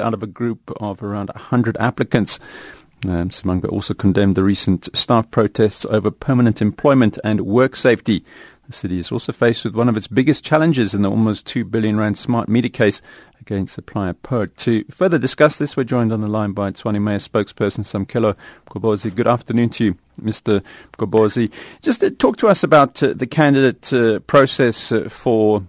out of a group of around 100 applicants. Um, Msimanga also condemned the recent staff protests over permanent employment and work safety. The city is also faced with one of its biggest challenges in the almost 2 billion rand smart meter case against supplier PEU. To further discuss this, we're joined on the line by Tshwane Mayor spokesperson Samkelo Mgobhozi. Good afternoon to you, Mr. Mgobhozi. Just uh, talk to us about uh, the candidate uh, process uh, for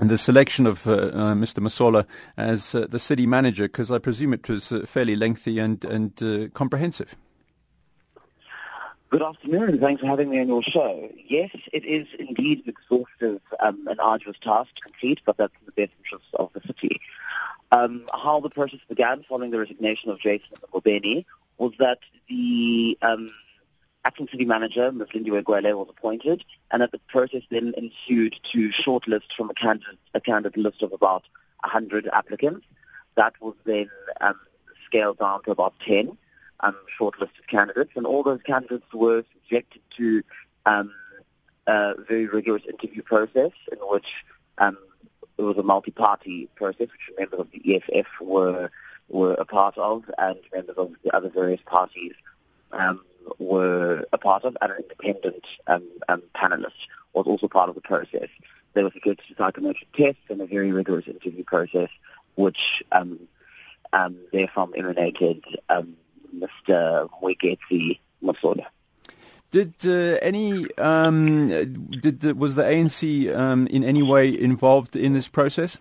the selection of uh, uh, Mr. Mosola as the city manager, because I presume it was fairly lengthy and, and comprehensive. Good afternoon, thanks for having me on your show. Yes, it is indeed an exhaustive um, and arduous task to complete, but that's in the best interest of the city. Um, how the process began following the resignation of Jason Ngobeni was that the um, acting city manager, Ms. Lindiwe Kwele, was appointed, and that the process then ensued to shortlist from a candidate, a candidate list of about 100 applicants. That was then um, scaled down to about 10 um, shortlisted candidates, and all those candidates were subjected to um, a very rigorous interview process in which um, it was a multi-party process, which members of the EFF were were a part of, and members of the other various parties um, were a part of, and an independent um, um, panelist was also part of the process. There was a good psychometric test and a very rigorous interview process, which um, um, therefrom emanated um, Mr. Moeketsi Mosola. Did uh, any um, did was the ANC um, in any way involved in this process?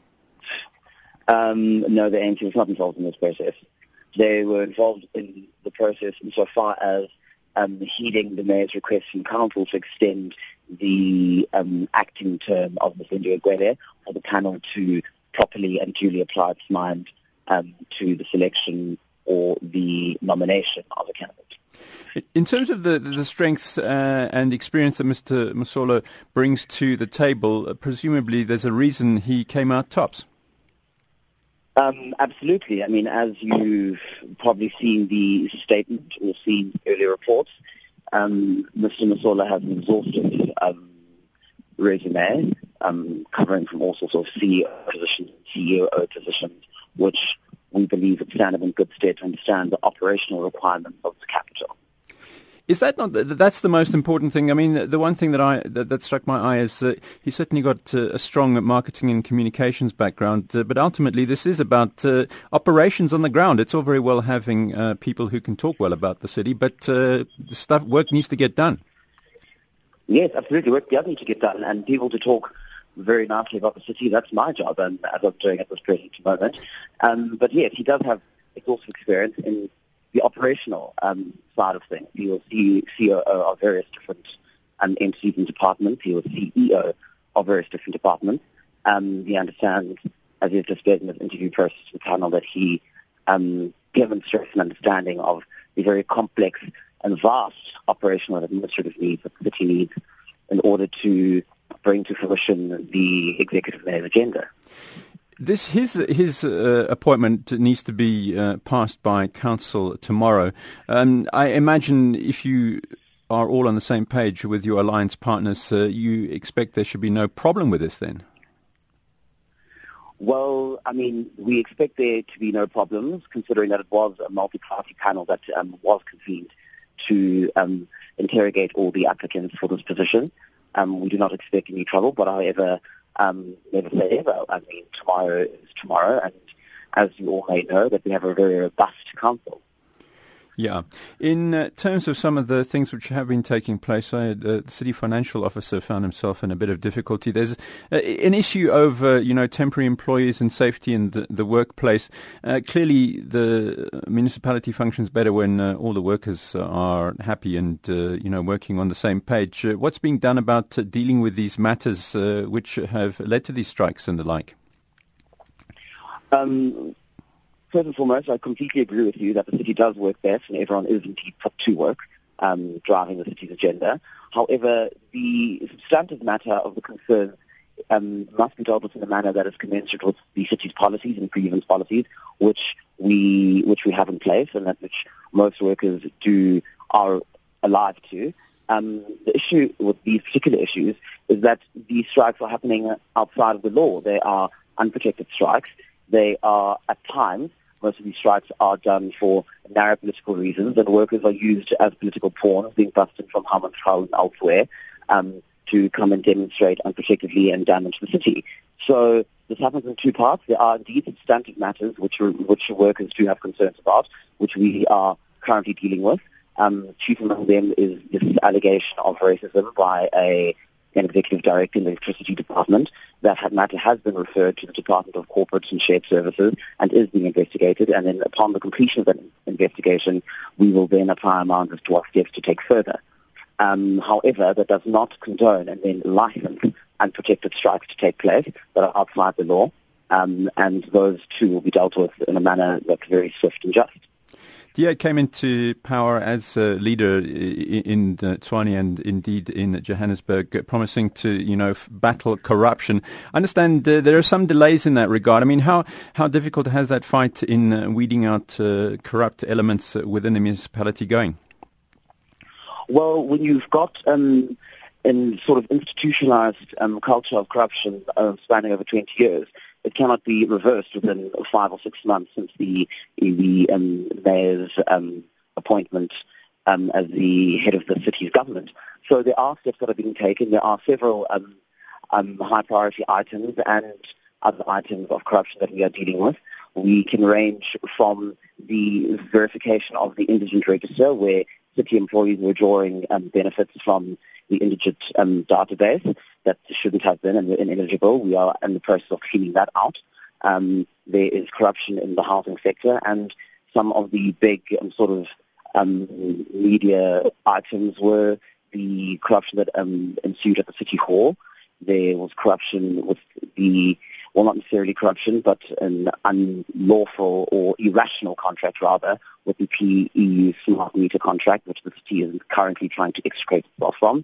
Um, no, the ANC was not involved in this process. They were involved in the process insofar as um, heeding the mayor's request from council to extend the um, acting term of Ms. Linda Kwele for the panel to properly and duly apply its mind um, to the selection or the nomination of a candidate. In terms of the, the strengths uh, and experience that Mr. Mosola brings to the table, uh, presumably there's a reason he came out tops. Um, absolutely. I mean, as you've probably seen the statement or seen earlier reports, um, Mr. Mosola has an exhaustive um, resume um, covering from all sorts of CEO positions, CEO positions, which we believe it stand in good stead to understand the operational requirements of the capital. Is that not that's the most important thing? I mean, the one thing that I that, that struck my eye is uh, he certainly got uh, a strong marketing and communications background, uh, but ultimately this is about uh, operations on the ground. It's all very well having uh, people who can talk well about the city, but uh, stuff work needs to get done. Yes, absolutely, work does need to get done, and people to talk very nicely about the city. That's my job, and as I'm doing at this present moment. Um, but yes, he does have exhaustive experience in the operational um, side of things. He was CEO of various different um, entities and departments. He was CEO of various different departments. Um, he understands, as he's displayed in his interview process with panel, that he um, demonstrates an understanding of the very complex and vast operational and administrative needs that the city needs in order to bring to fruition the executive mayor's agenda. This his his uh, appointment needs to be uh, passed by council tomorrow. Um, I imagine if you are all on the same page with your alliance partners, uh, you expect there should be no problem with this then. Well, I mean, we expect there to be no problems, considering that it was a multi-party panel that um, was convened to um, interrogate all the applicants for this position. Um, we do not expect any trouble, but however, um, never say ever. I mean, tomorrow is tomorrow, and as you all may know, that we have a very robust council. Yeah. In uh, terms of some of the things which have been taking place, uh, the city financial officer found himself in a bit of difficulty. There's uh, an issue over, you know, temporary employees and safety in the, the workplace. Uh, clearly, the municipality functions better when uh, all the workers are happy and, uh, you know, working on the same page. what's being done about dealing with these matters which have led to these strikes and the like? Um, First and foremost, I completely agree with you that the city does work best and everyone is indeed put to work um, driving the city's agenda. However, the substantive matter of the concern um, must be dealt with in a manner that is commensurate with the city's policies and grievance policies, which we which we have in place and that which most workers do are alive to. Um, the issue with these particular issues is that these strikes are happening outside of the law. They are unprotected strikes. They are at times most of these strikes are done for narrow political reasons, and workers are used as political pawns, being busted from Hammanskraal and elsewhere um, to come and demonstrate unprotectedly and damage the city. So this happens in two parts. There are indeed substantive matters which which workers do have concerns about, which we are currently dealing with. Um, chief among them is this allegation of racism by a an executive director in the electricity department. That matter has been referred to the Department of Corporate and Shared Services and is being investigated. And then upon the completion of that investigation, we will then apply our minds as to what steps to take further. Um, however, that does not condone and then license unprotected strikes to take place that are outside the law. Um, and those two will be dealt with in a manner that's very swift and just. DA came into power as a leader in uh, Tshwane and indeed in Johannesburg, uh, promising to, you know, battle corruption. I understand uh, there are some delays in that regard. I mean, how, how difficult has that fight in uh, weeding out uh, corrupt elements within the municipality going? Well, when you've got um, a sort of institutionalized um, culture of corruption uh, spanning over 20 years, it cannot be reversed within five or six months since the the um, mayor's um, appointment um, as the head of the city's government. So there are steps that are being taken. There are several um, um, high priority items and other items of corruption that we are dealing with. We can range from the verification of the indigent register, where city employees were drawing um, benefits from the indigent um, database that shouldn't have been and were ineligible. We are in the process of cleaning that out. Um, there is corruption in the housing sector and some of the big um, sort of um, media items were the corruption that um, ensued at the city hall. There was corruption with the, well, not necessarily corruption, but an unlawful or irrational contract, rather, with the PEU smart meter contract, which the city is currently trying to extricate itself from.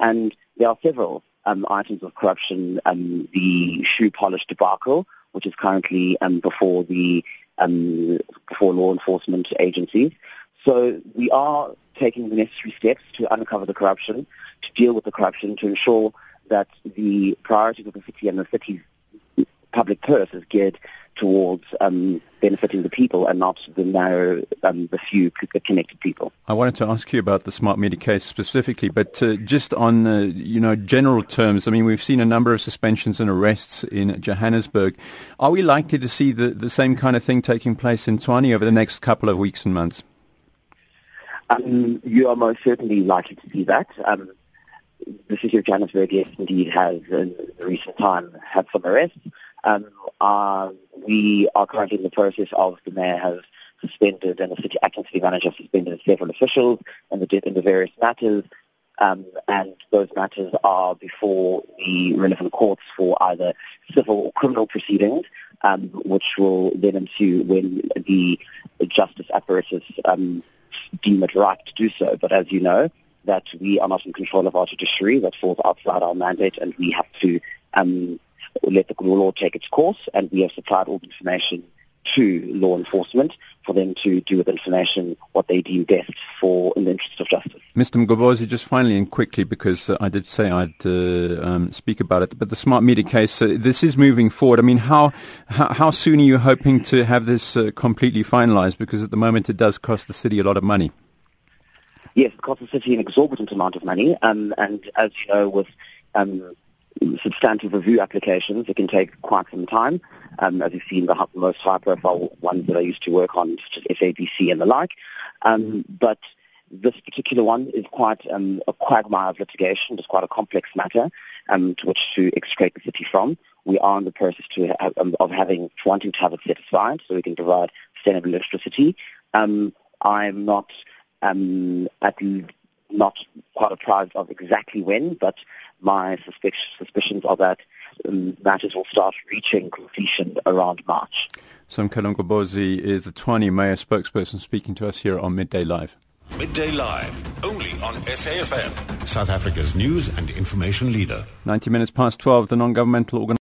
And there are several um, items of corruption, um, the shoe polish debacle, which is currently um, before the um, before law enforcement agencies. So we are taking the necessary steps to uncover the corruption, to deal with the corruption, to ensure that the priorities of the city and the city's public purse is geared towards um, benefiting the people and not the narrow, um, the few connected people. I wanted to ask you about the smart meter case specifically, but uh, just on uh, you know general terms, I mean we've seen a number of suspensions and arrests in Johannesburg. Are we likely to see the, the same kind of thing taking place in Tshwane over the next couple of weeks and months? Um, you are most certainly likely to see that. Um, the city of Johannesburg, yes, indeed, has in recent time had some arrests. Um, uh, we are currently in the process of the mayor has suspended and the city acting city manager suspended several officials in the in the various matters. Um, and those matters are before the relevant courts for either civil or criminal proceedings, um, which will then ensue when the justice apparatus um, deem it right to do so. But as you know, that we are not in control of our judiciary, that falls outside our mandate, and we have to um, let the law take its course, and we have supplied all the information to law enforcement for them to do with information what they deem best for in the interest of justice. Mr. Mgobozi, just finally and quickly, because uh, I did say I'd uh, um, speak about it, but the smart meter case, uh, this is moving forward. I mean, how, how, how soon are you hoping to have this uh, completely finalized? Because at the moment it does cost the city a lot of money. Yes, it costs the city an exorbitant amount of money, um, and as you know, with um, substantive review applications, it can take quite some time. Um, as you've seen, the most high-profile ones that I used to work on, such as SABC and the like. Um, but this particular one is quite um, a quagmire of litigation. It's quite a complex matter um, to which to extract the city from. We are in the process to have, um, of having wanting to have it satisfied so we can provide sustainable electricity. Um, I'm not um, at not quite apprised of exactly when, but my suspicions are that um, matters will start reaching completion around March. Samkelo Mgobozi is the Tshwane Mayor spokesperson speaking to us here on Midday Live. Midday Live, only on SAFM, South Africa's news and information leader. 90 minutes past 12, the non-governmental organization